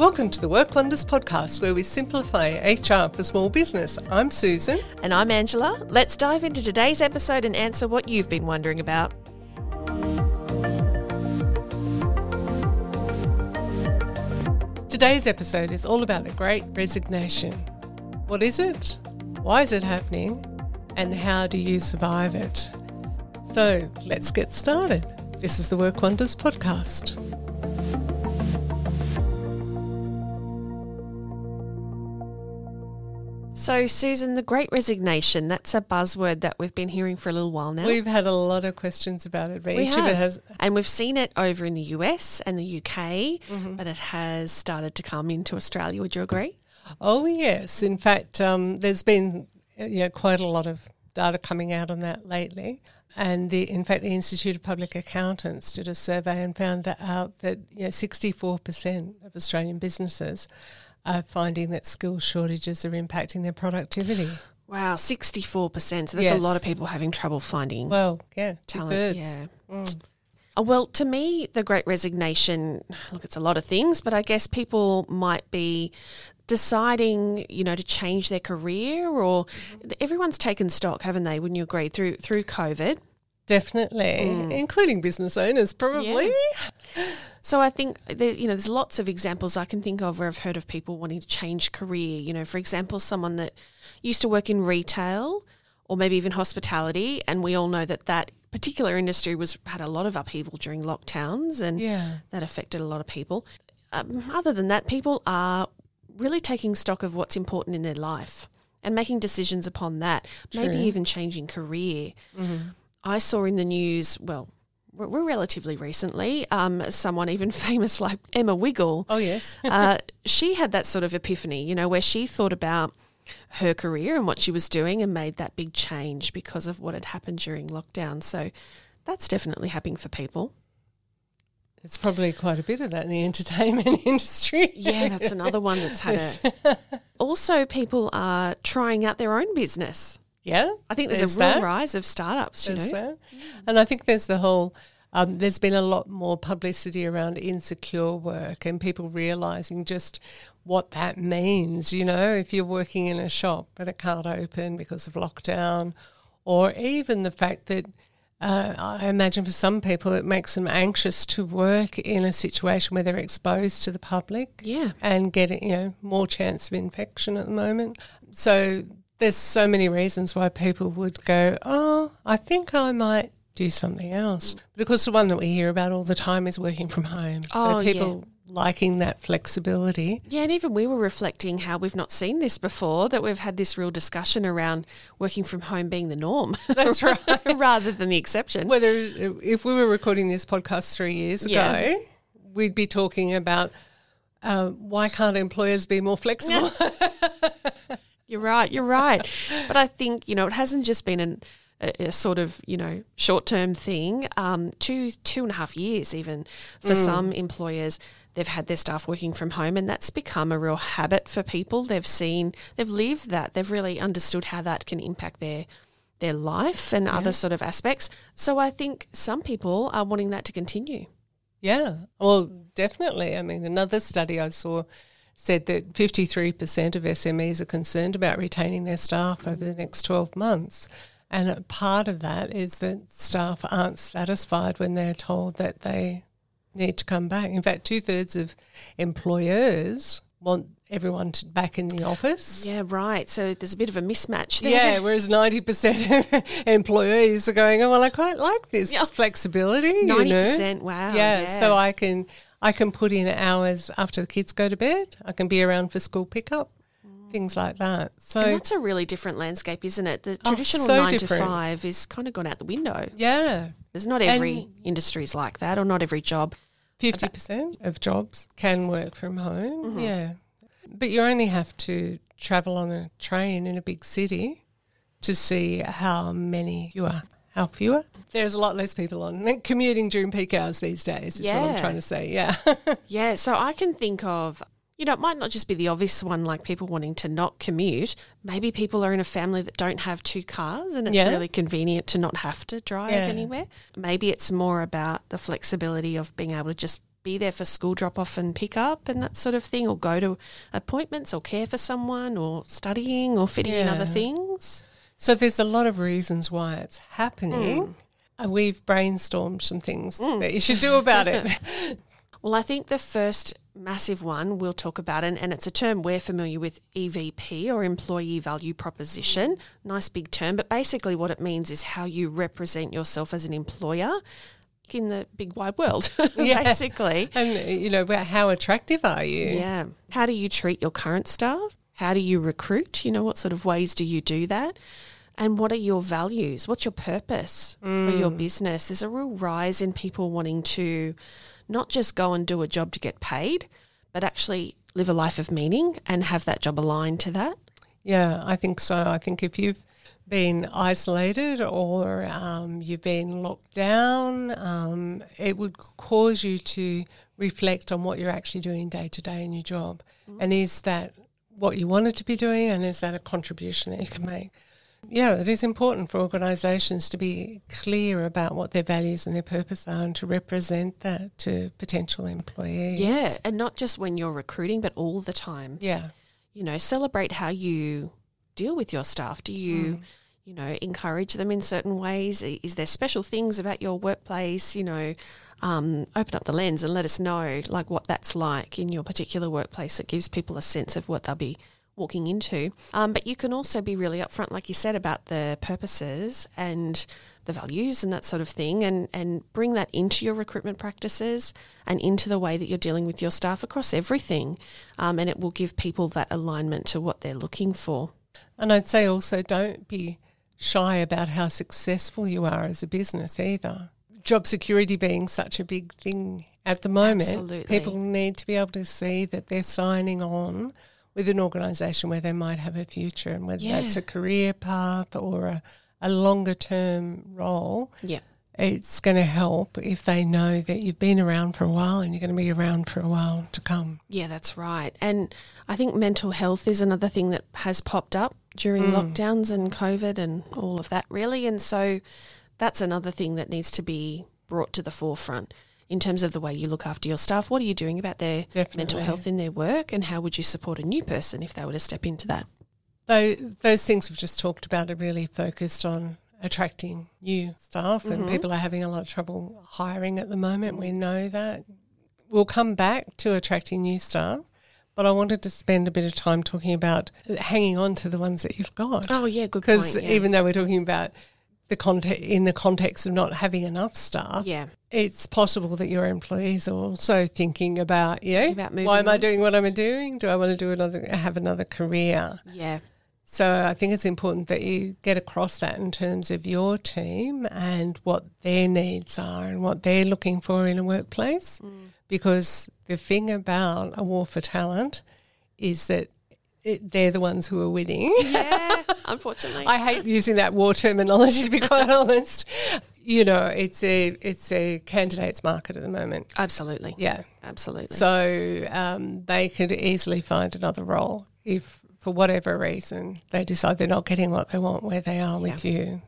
Welcome to the Work Wonders podcast, where we simplify HR for small business. I'm Susan. And I'm Angela. Let's dive into today's episode and answer what you've been wondering about. Today's episode is all about the great resignation. What is it? Why is it happening? And how do you survive it? So let's get started. This is the Work Wonders podcast. So, Susan, the great resignation, that's a buzzword that we've been hearing for a little while now. We've had a lot of questions about it, but We each of have. it has. And we've seen it over in the US and the UK, Mm-hmm. but it has started to come into Australia. Would you agree? Oh, yes. In fact, um, there's been uh, you know, quite a lot of data coming out on that lately. And the, in fact, the Institute of Public Accountants did a survey and found that out that you know, 64% of Australian businesses are finding that skill shortages are impacting their productivity. Wow, 64%. So that's a lot of people having trouble finding Well, yeah, talent. two-thirds. Yeah. Mm. Uh, Well, to me, the Great Resignation, look, it's a lot of things, but I guess people might be deciding, you know, to change their career, or everyone's taken stock, haven't they? Wouldn't you agree? Through through COVID, Definitely, including business owners, probably. so I think there's you know there's lots of examples I can think of where I've heard of people wanting to change career. You know, for example, someone that used to work in retail or maybe even hospitality, and we all know that that particular industry was had a lot of upheaval during lockdowns, and Yeah. that affected a lot of people. Um, other than that, people are really taking stock of what's important in their life and making decisions upon that, maybe even changing career. I saw in the news, well, we're relatively recently, um, someone even famous like Emma Wiggle. Oh, yes. uh, she had that sort of epiphany, you know, where she thought about her career and what she was doing and made that big change because of what had happened during lockdown. So that's definitely happening for people. It's probably quite a bit of that in the entertainment industry. Yeah, that's another one that's had it. Also, people are trying out their own business. Yeah. I think there's, There's a real that. rise of startups. You know, as well. And I think there's the whole, um, there's been a lot more publicity around insecure work and people realizing just what that means. You know, if you're working in a shop and it can't open because of lockdown, or even the fact that uh, I imagine for some people it makes them anxious to work in a situation where they're exposed to the public yeah, and getting you know more chance of infection at the moment. So there's so many reasons why people would go, oh, I think I might do something else. But of course, the one that we hear about all the time is working from home. Oh, so people liking that flexibility. yeah, and even we were reflecting how we've not seen this before. That we've had this real discussion around working from home being the norm. That's right. rather than the exception. Whether if we were recording this podcast three years ago, Yeah. we'd be talking about. Uh, why can't employers be more flexible? You're right. You're right. but I think you know it hasn't just been an, a, a sort of you know short term thing. Um, two two and a half years even for some employers. They've had their staff working from home, and that's become a real habit for people. They've seen, they've lived that. They've really understood how that can impact their their life and other sort of aspects. So I think some people are wanting that to continue. Yeah, well, definitely. I mean, another study I saw said that 53% of SMEs are concerned about retaining their staff over the next 12 months. And a part of that is that staff aren't satisfied when they're told that they need to come back. In fact, two thirds of employers want everyone to, back in the office. Yeah, right. So there's a bit of a mismatch there. Yeah, whereas 90% of employees are going, oh, well, I quite like this Yeah. flexibility. you know." ninety percent. Wow. yeah, so I can I can put in hours after the kids go to bed. I can be around for school pickup, things like that. So And that's a really different landscape, isn't it? The Oh, traditional so nine different. to five is kind of gone out the window. yeah, There's not every And- industry is like that, or not every job. fifty percent of jobs can work from home. Mm-hmm. Yeah, but you only have to travel on a train in a big city to see how many you are. How fewer? There's a lot less people on commuting during peak hours these days. Is what I'm trying to say. Yeah. Yeah, so I can think of, you know, it might not just be the obvious one like people wanting to not commute. Maybe people are in a family that don't have two cars and it's Yeah. really convenient to not have to drive Yeah. anywhere. Maybe it's more about the flexibility of being able to just be there for school drop off and pick up and that sort of thing, or go to appointments or care for someone or studying or fitting in other things. So there's a lot of reasons why it's happening. And we've brainstormed some things mm. that you should do about it. Well, I think the first massive one we'll talk about, and, and it's a term we're familiar with EVP or Employee Value Proposition. Nice big term, but basically what it means is how you represent yourself as an employer in the big wide world, Yeah. basically. and, uh, you know, how attractive are you? Yeah. How do you treat your current staff? How do you recruit? You know, what sort of ways do you do that? And what are your values? What's your purpose for your business? There's a real rise in people wanting to not just go and do a job to get paid, but actually live a life of meaning and have that job aligned to that. Yeah, I think so. I think if you've been isolated or um, you've been locked down, um, it would cause you to reflect on what you're actually doing day to day in your job. And is that what you wanted to be doing? And is that a contribution that you can make? Yeah, it is important for organisations to be clear about what their values and their purpose are and to represent that to potential employees. Yeah. And not just when you're recruiting, but all the time. Yeah. you know, celebrate how you deal with your staff. Do you, Mm. You know, encourage them in certain ways? Is there special things about your workplace? You know, um, open up the lens and let us know like what that's like in your particular workplace. It gives people a sense of what they'll be walking into. Um, but you can also be really upfront, like you said, about the purposes and the values and that sort of thing, and and bring that into your recruitment practices and into the way that you're dealing with your staff across everything, um, and it will give people that alignment to what they're looking for. And I'd say also don't be shy about how successful you are as a business either. Job security being such a big thing at the moment, Absolutely. people need to be able to see that they're signing on with an organisation where they might have a future and whether Yeah. that's a career path or a, a longer term role. Yeah. It's going to help if they know that you've been around for a while and you're going to be around for a while to come. Yeah, that's right. And I think mental health is another thing that has popped up during mm. lockdowns and COVID and all of that, really. And so that's another thing that needs to be brought to the forefront in terms of the way you look after your staff. What are you doing about their mental health in their work? And how would you support a new person if they were to step into that? Though those things we've just talked about are really focused on attracting new staff, and mm-hmm. people are having a lot of trouble hiring at the moment. We know that. We'll come back to attracting new staff, but I wanted to spend a bit of time talking about hanging on to the ones that you've got. Oh, yeah, good because. Yeah. even though we're talking about the context in the context of not having enough staff, yeah. it's possible that your employees are also thinking about, you know, About moving why am I doing what I'm doing? Do I want to do another, have another career? Yeah. So I think it's important that you get across that in terms of your team and what their needs are and what they're looking for in a workplace. Because the thing about a war for talent is that it, they're the ones who are winning. Yeah, unfortunately. I hate using that war terminology to be quite honest. You know, it's a it's a candidates market at the moment. Absolutely. Yeah. Absolutely. So um, they could easily find another role if, for whatever reason, they decide they're not getting what they want where they are with you.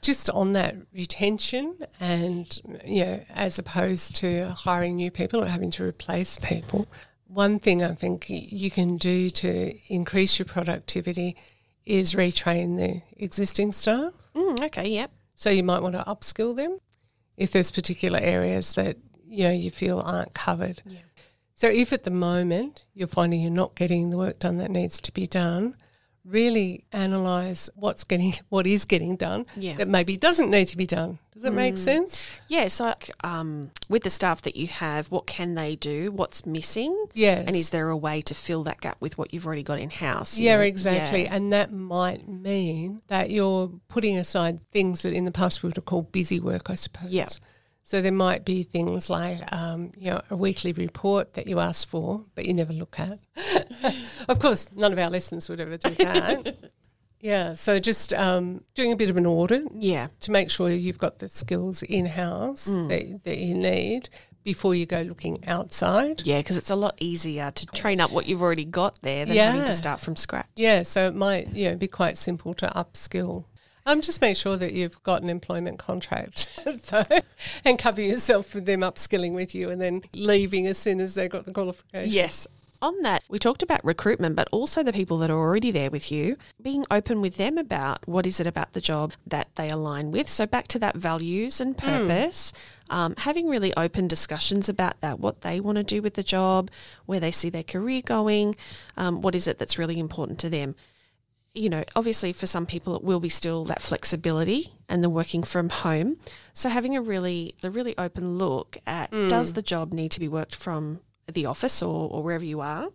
Just on that retention, and you know, as opposed to hiring new people or having to replace people, one thing I think you can do to increase your productivity is retrain the existing staff. Mm, okay, yep. So you might want to upskill them if there's particular areas that you know you feel aren't covered. Yeah. So if at the moment you're finding you're not getting the work done that needs to be done, really analyze what's getting what is getting done Yeah. that maybe doesn't need to be done. Does that make sense? Yeah, so like, um, with the staff that you have, what can they do? What's missing? Yes. And is there a way to fill that gap with what you've already got in house? yeah, exactly. And that might mean that you're putting aside things that in the past we would have called busy work, I suppose. Yeah. So there might be things like, um, you know, a weekly report that you ask for, but you never look at. of course, none of our listeners would ever do that. yeah. So just um, doing a bit of an audit Yeah. to make sure you've got the skills in house Mm. that, that you need before you go looking outside. Yeah, because it's a lot easier to train up what you've already got there than having to start from scratch. Yeah, so it might you know be quite simple to upskill. Um, just make sure that you've got an employment contract though, and cover yourself with them upskilling with you and then leaving as soon as they've got the qualification. Yes. On that, we talked about recruitment, but also the people that are already there with you, being open with them about what is it about the job that they align with. So back to that values and purpose, um, having really open discussions about that, what they want to do with the job, where they see their career going, um, what is it that's really important to them. You know, obviously for some people it will be still that flexibility and the working from home. So having a really the really open look at hmm. does the job need to be worked from the office or, or wherever you are,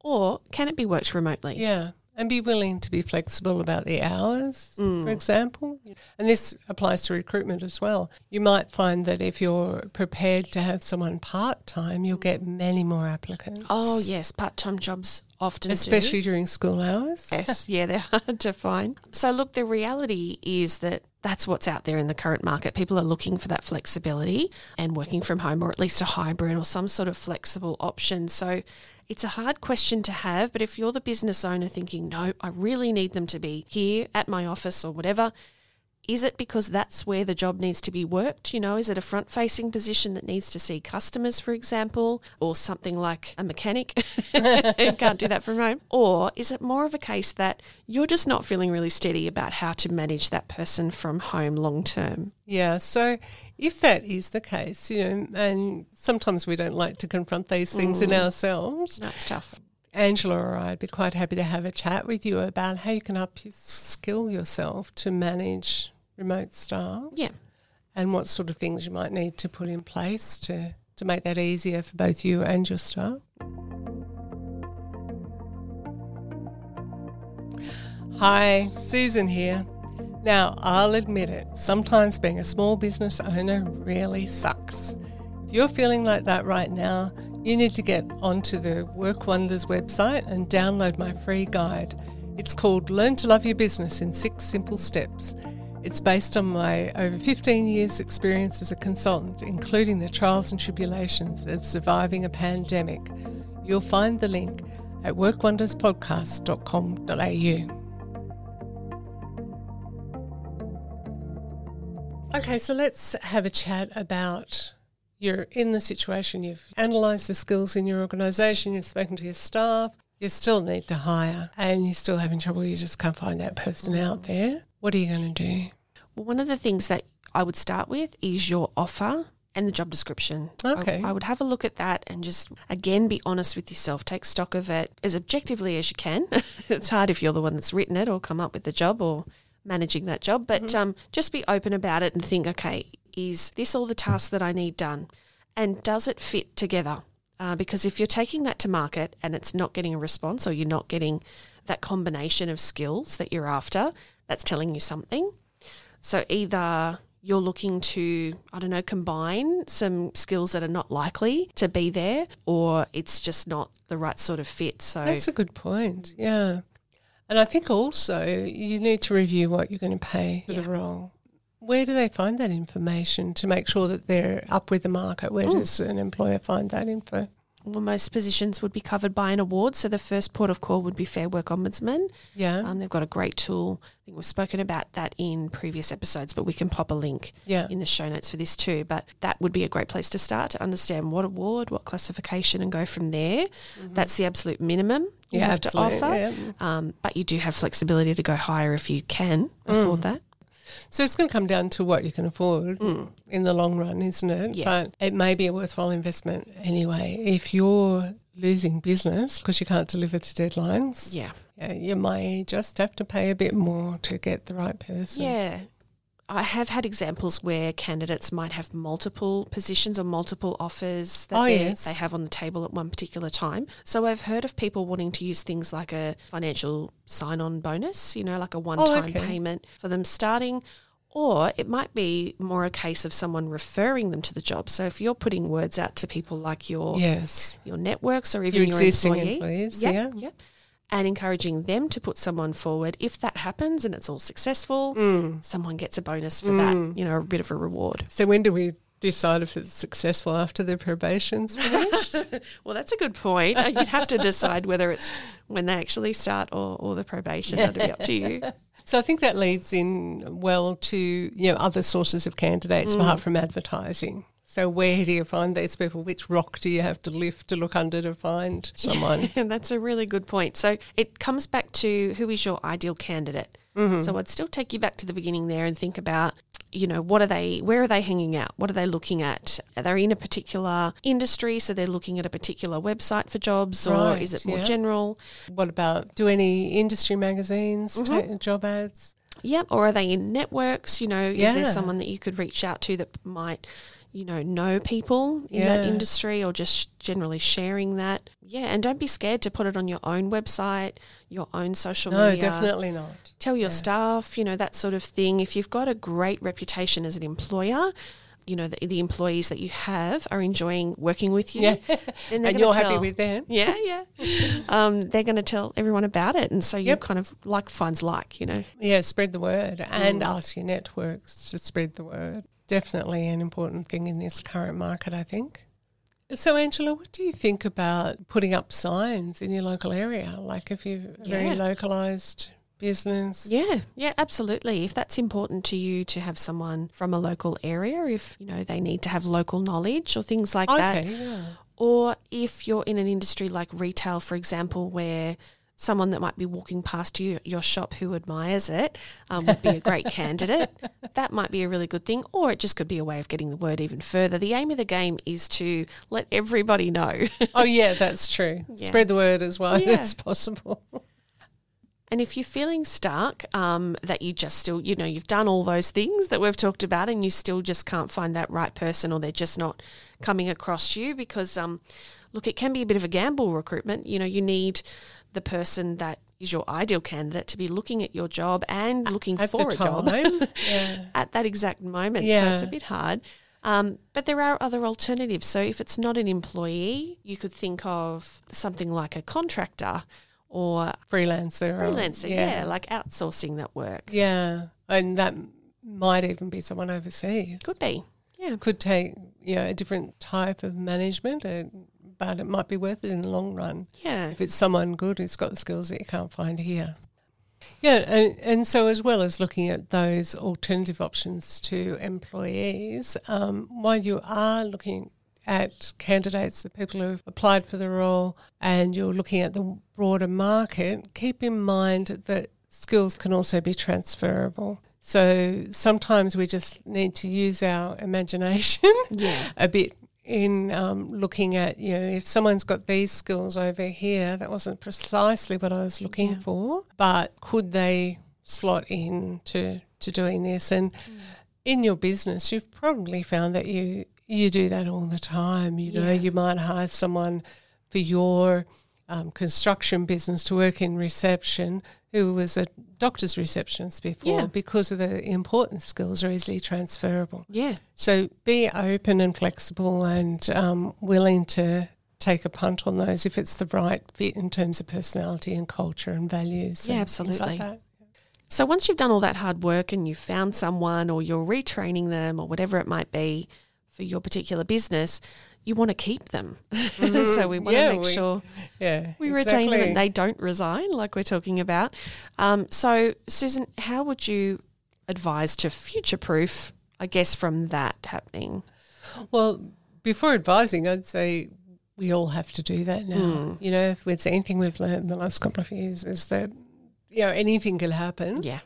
or can it be worked remotely? Yeah. And be willing to be flexible about the hours, mm. for example. And this applies to recruitment as well. You might find that if you're prepared to have someone part time, you'll get many more applicants. Oh yes, part time jobs often do. Especially during school hours. Yes, yeah, they're hard to find. So, look, the reality is that that's what's out there in the current market. People are looking for that flexibility and working from home, or at least a hybrid or some sort of flexible option. So, it's a hard question to have, but if you're the business owner thinking, no, I really need them to be here at my office or whatever, is it because that's where the job needs to be worked? You know, is it a front facing position that needs to see customers, for example, or something like a mechanic can't do that from home? Or is it more of a case that you're just not feeling really steady about how to manage that person from home long term? Yeah. So if that is the case, you know, and sometimes we don't like to confront these things in mm. ourselves, That's tough. Angela or I'd be quite happy to have a chat with you about how you can upskill yourself to manage remote staff Yeah. and what sort of things you might need to put in place to, to make that easier for both you and your staff. Hi, Susan here. Now, I'll admit it, sometimes being a small business owner really sucks. If you're feeling like that right now, you need to get onto the Work Wonders website and download my free guide. It's called Learn to Love Your Business in Six Simple Steps. It's based on my over 15 years' experience as a consultant, including the trials and tribulations of surviving a pandemic. You'll find the link at workwonderspodcast.com.au. Okay, so let's have a chat about you're in the situation, you've analysed the skills in your organisation, you've spoken to your staff, you still need to hire, and you're still having trouble, you just can't find that person out there. What are you going to do? Well, one of the things that I would start with is your offer and the job description. I- Okay. I, would have a look at that and just, again, be honest with yourself. Take stock of it as objectively as you can. it's hard if you're the one that's written it or come up with the job or managing that job, but um, just be open about it and think, okay, is this all the tasks that I need done? And does it fit together? Uh, because if you're taking that to market and it's not getting a response or you're not getting that combination of skills that you're after, that's telling you something. So either you're looking to, I don't know, combine some skills that are not likely to be there, or it's just not the right sort of fit. So That's a good point, yeah. And I think also you need to review what you're going to pay for the role. Where do they find that information to make sure that they're up with the market? Where mm. does an employer find that info? Well, most positions would be covered by an award. So the first port of call would be Fair Work Ombudsman. Yeah, Um, they've got a great tool. I think we've spoken about that in previous episodes, but we can pop a link yeah, in the show notes for this too. But that would be a great place to start to understand what award, what classification, and go from there. That's the absolute minimum you yeah, have absolutely. to offer. yeah. Um, but you do have flexibility to go higher if you can afford that. So it's going to come down to what you can afford in the long run, isn't it? Mm. Yeah. But it may be a worthwhile investment anyway. If you're losing business because you can't deliver to deadlines, Yeah. yeah, you may just have to pay a bit more to get the right person. Yeah. I have had examples where candidates might have multiple positions or multiple offers that Oh, they- yes. they have on the table at one particular time. So I've heard of people wanting to use things like a financial sign on bonus, you know, like a oh, one time okay. payment for them starting. Or it might be more a case of someone referring them to the job. So if you're putting words out to people like your Yes. your networks or even Your your, existing employee, employees, Yep, yeah. yep. And encouraging them to put someone forward. If that happens and it's all successful, Mm. someone gets a bonus for that, you know, a bit of a reward. So when do we decide if it's successful after the probation's finished? Well, that's a good point. Uh, You'd have to decide whether it's when they actually start or, or the probation. That'd be up to you. So I think that leads in well to you know other sources of candidates apart from advertising. So where do you find these people? Which rock do you have to lift to look under to find someone? That's a really good point. So it comes back to who is your ideal candidate. Mm-hmm. So I'd still take you back to the beginning there and think about, you know, what are they, where are they hanging out? What are they looking at? Are they in a particular industry? So they're looking at a particular website for jobs, or Right, is it more yeah. general? what about do any industry magazines mm-hmm. take job ads? Yep. Or are they in networks? You know, is there someone that you could reach out to that might, you know, know people in that industry or just generally sharing that? Yeah. And don't be scared to put it on your own website, your own social No, media. No, definitely not. Tell your staff, you know, that sort of thing. If you've got a great reputation as an employer, you know, the, the employees that you have are enjoying working with you. Yeah. and you're happy with them. Yeah, yeah. um, they're going to tell everyone about it. And so you Yep. kind of like finds like, you know. Yeah, spread the word and Mm. ask your networks to spread the word. Definitely an important thing in this current market, I think. So, Angela, what do you think about putting up signs in your local area? Like if you're a Yeah. very localised business? Yeah, yeah, absolutely. If that's important to you to have someone from a local area, if you know they need to have local knowledge or things like that, yeah. or if you're in an industry like retail, for example, where someone that might be walking past you, your shop who admires it um, would be a great candidate. That might be a really good thing, or it just could be a way of getting the word even further. The aim of the game is to let everybody know. Oh, yeah, that's true. Yeah. Spread the word as wide Yeah. as possible. And if you're feeling stuck, um, that you just still, you know, you've done all those things that we've talked about, and you still just can't find that right person, or they're just not coming across you, because, um, look, it can be a bit of a gamble recruitment. You know, you need the person that is your ideal candidate to be looking at your job and looking At for a job yeah. at that exact moment. So Yeah. it's a bit hard. Um, but there are other alternatives. So if it's not an employee, you could think of something like a contractor or Freelancer. or- freelancer, yeah. like outsourcing that work. Yeah. And that might even be someone overseas. Could be. Yeah. Could take, you know, a different type of management, uh, but it might be worth it in the long run. Yeah. if it's someone good who's got the skills that you can't find here. Yeah, and, and so as well as looking at those alternative options to employees, um, while you are looking at candidates, the people who've applied for the role, and you're looking at the broader market, keep in mind that skills can also be transferable. So sometimes we just need to use our imagination Yeah. a bit in um, looking at, you know, if someone's got these skills over here, that wasn't precisely what I was looking Yeah. for, but could they slot in to, to doing this? And in your business, you've probably found that you you do that all the time. You know, Yeah. you might hire someone for your um, construction business to work in reception who was a doctor's receptionist before Yeah. because of the important skills are easily transferable. Yeah. So be open and flexible and um, willing to take a punt on those if it's the right fit in terms of personality and culture and values. Yeah, and absolutely. Like. So once you've done all that hard work and you've found someone or you're retraining them or whatever it might be for your particular business, you want to keep them. so we want Yeah, to make we- sure Yeah, we retain them and they don't resign, like we're talking about. Um, so, Susan, how would you advise to future proof, I guess, from that happening? Well, before advising, I'd say we all have to do that now. Hmm. You know, if it's anything we've learned in the last couple of years, is that you know anything can happen. Yeah.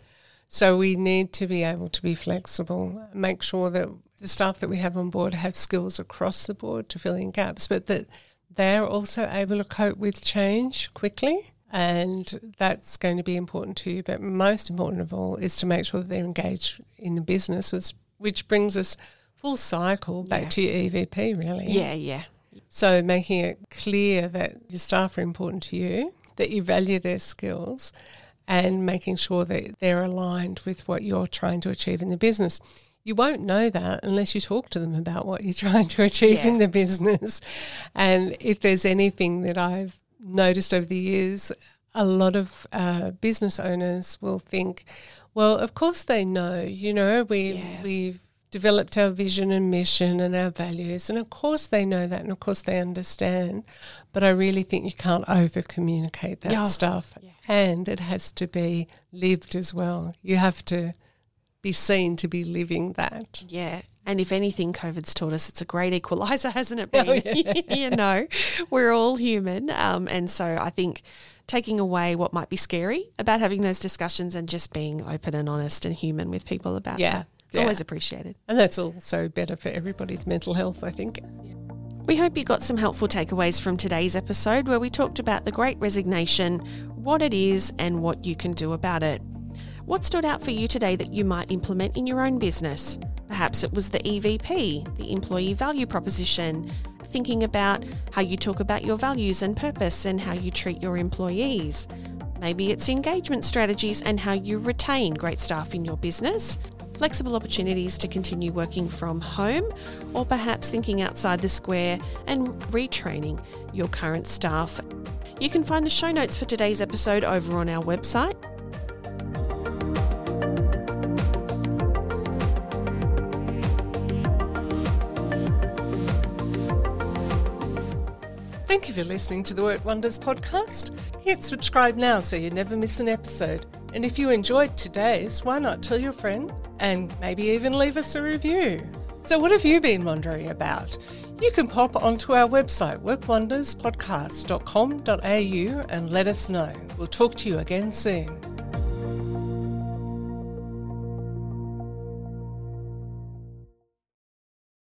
So we need to be able to be flexible, make sure that the staff that we have on board have skills across the board to fill in gaps, but that they're also able to cope with change quickly. And that's going to be important to you. But most important of all is to make sure that they're engaged in the business, which, brings us full cycle back Yeah. to your EVP, really. Yeah, yeah. So making it clear that your staff are important to you, that you value their skills, and making sure that they're aligned with what you're trying to achieve in the business. You won't know that unless you talk to them about what you're trying to achieve in the business. And if there's anything that I've noticed over the years, a lot of uh, business owners will think, well, of course they know. You know, we Yeah. we've developed our vision and mission and our values. And of course, they know that and of course, they understand. But I really think you can't over communicate that Yeah. stuff. Yeah. And it has to be lived as well. You have to be seen to be living that. Yeah. And if anything, COVID's taught us it's a great equalizer, hasn't it been? Oh, yeah. you know, we're all human. Um, and so I think taking away what might be scary about having those discussions and just being open and honest and human with people about Yeah. that. It's Yeah. always appreciated. And that's also better for everybody's mental health, I think. We hope you got some helpful takeaways from today's episode where we talked about the great resignation, what it is, and what you can do about it. What stood out for you today that you might implement in your own business? Perhaps it was the EVP, the employee value proposition, thinking about how you talk about your values and purpose and how you treat your employees. Maybe it's engagement strategies and how you retain great staff in your business, flexible opportunities to continue working from home, or perhaps thinking outside the square and retraining your current staff. You can find the show notes for today's episode over on our website. Thank you for listening to the Work Wonders podcast. Hit subscribe now so you never miss an episode. And if you enjoyed today's, why not tell your friend and maybe even leave us a review? So, what have you been wondering about? You can pop onto our website, workwonderspodcast.com.au, and let us know. We'll talk to you again soon.